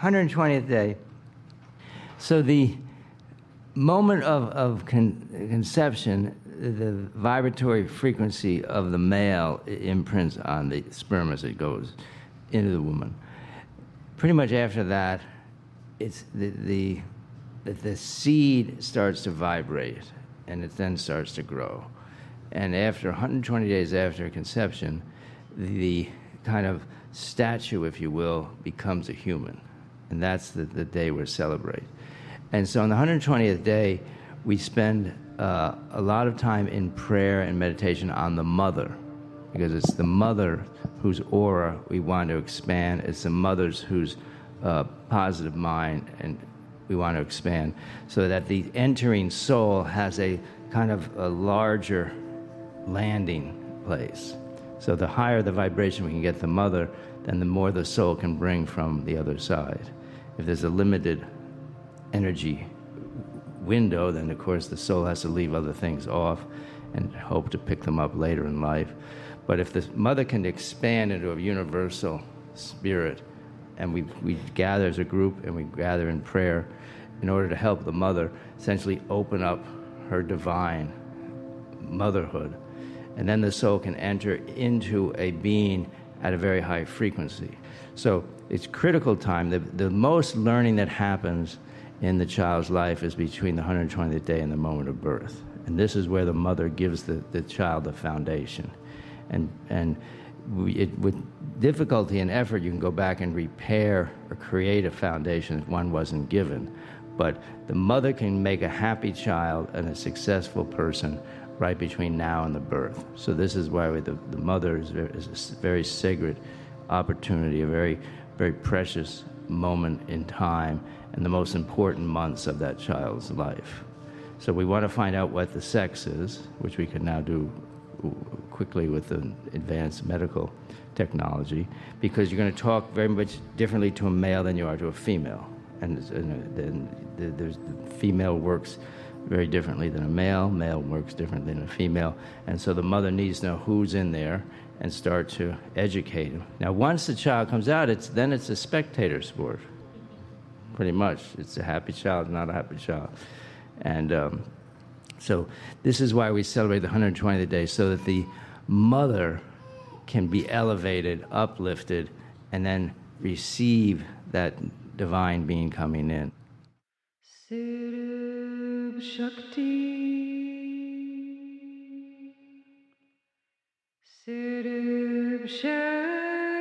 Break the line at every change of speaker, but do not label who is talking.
120th day. So the moment of, of con- conception, the vibratory frequency of the male imprints on the sperm as it goes into the woman. Pretty much after that, it's the, the, the seed starts to vibrate and it then starts to grow. And after 120 days after conception, the kind of statue, if you will, becomes a human. And that's the, the day we're celebrating. And so on the 120th day, we spend uh, a lot of time in prayer and meditation on the mother, because it's the mother whose aura we want to expand. It's the mother's whose uh, positive mind and we want to expand, so that the entering soul has a kind of a larger landing place. So the higher the vibration we can get the mother, then the more the soul can bring from the other side. If there's a limited energy window, then of course the soul has to leave other things off and hope to pick them up later in life. But if the mother can expand into a universal spirit, and we, we gather as a group and we gather in prayer in order to help the mother essentially open up her divine motherhood. And then the soul can enter into a being at a very high frequency. So it's critical time. The, the most learning that happens in the child's life is between the 120th day and the moment of birth. And this is where the mother gives the, the child the foundation. And, and we, it, with difficulty and effort, you can go back and repair or create a foundation if one wasn't given. But the mother can make a happy child and a successful person right between now and the birth. So this is why the, the mother is, very, is a very sacred opportunity, a very, very precious moment in time and the most important months of that child's life. So we want to find out what the sex is, which we can now do quickly with the advanced medical technology, because you're going to talk very much differently to a male than you are to a female. And, then the, there's, the female works very differently than a male, male works differently than a female. And so the mother needs to know who's in there and start to educate him. Now, once the child comes out, it's, then it's a spectator sport pretty much. It's a happy child, not a happy child. And um, so this is why we celebrate the 120th day, so that the mother can be elevated, uplifted, and then receive that divine being coming in. Shakti. Shakti.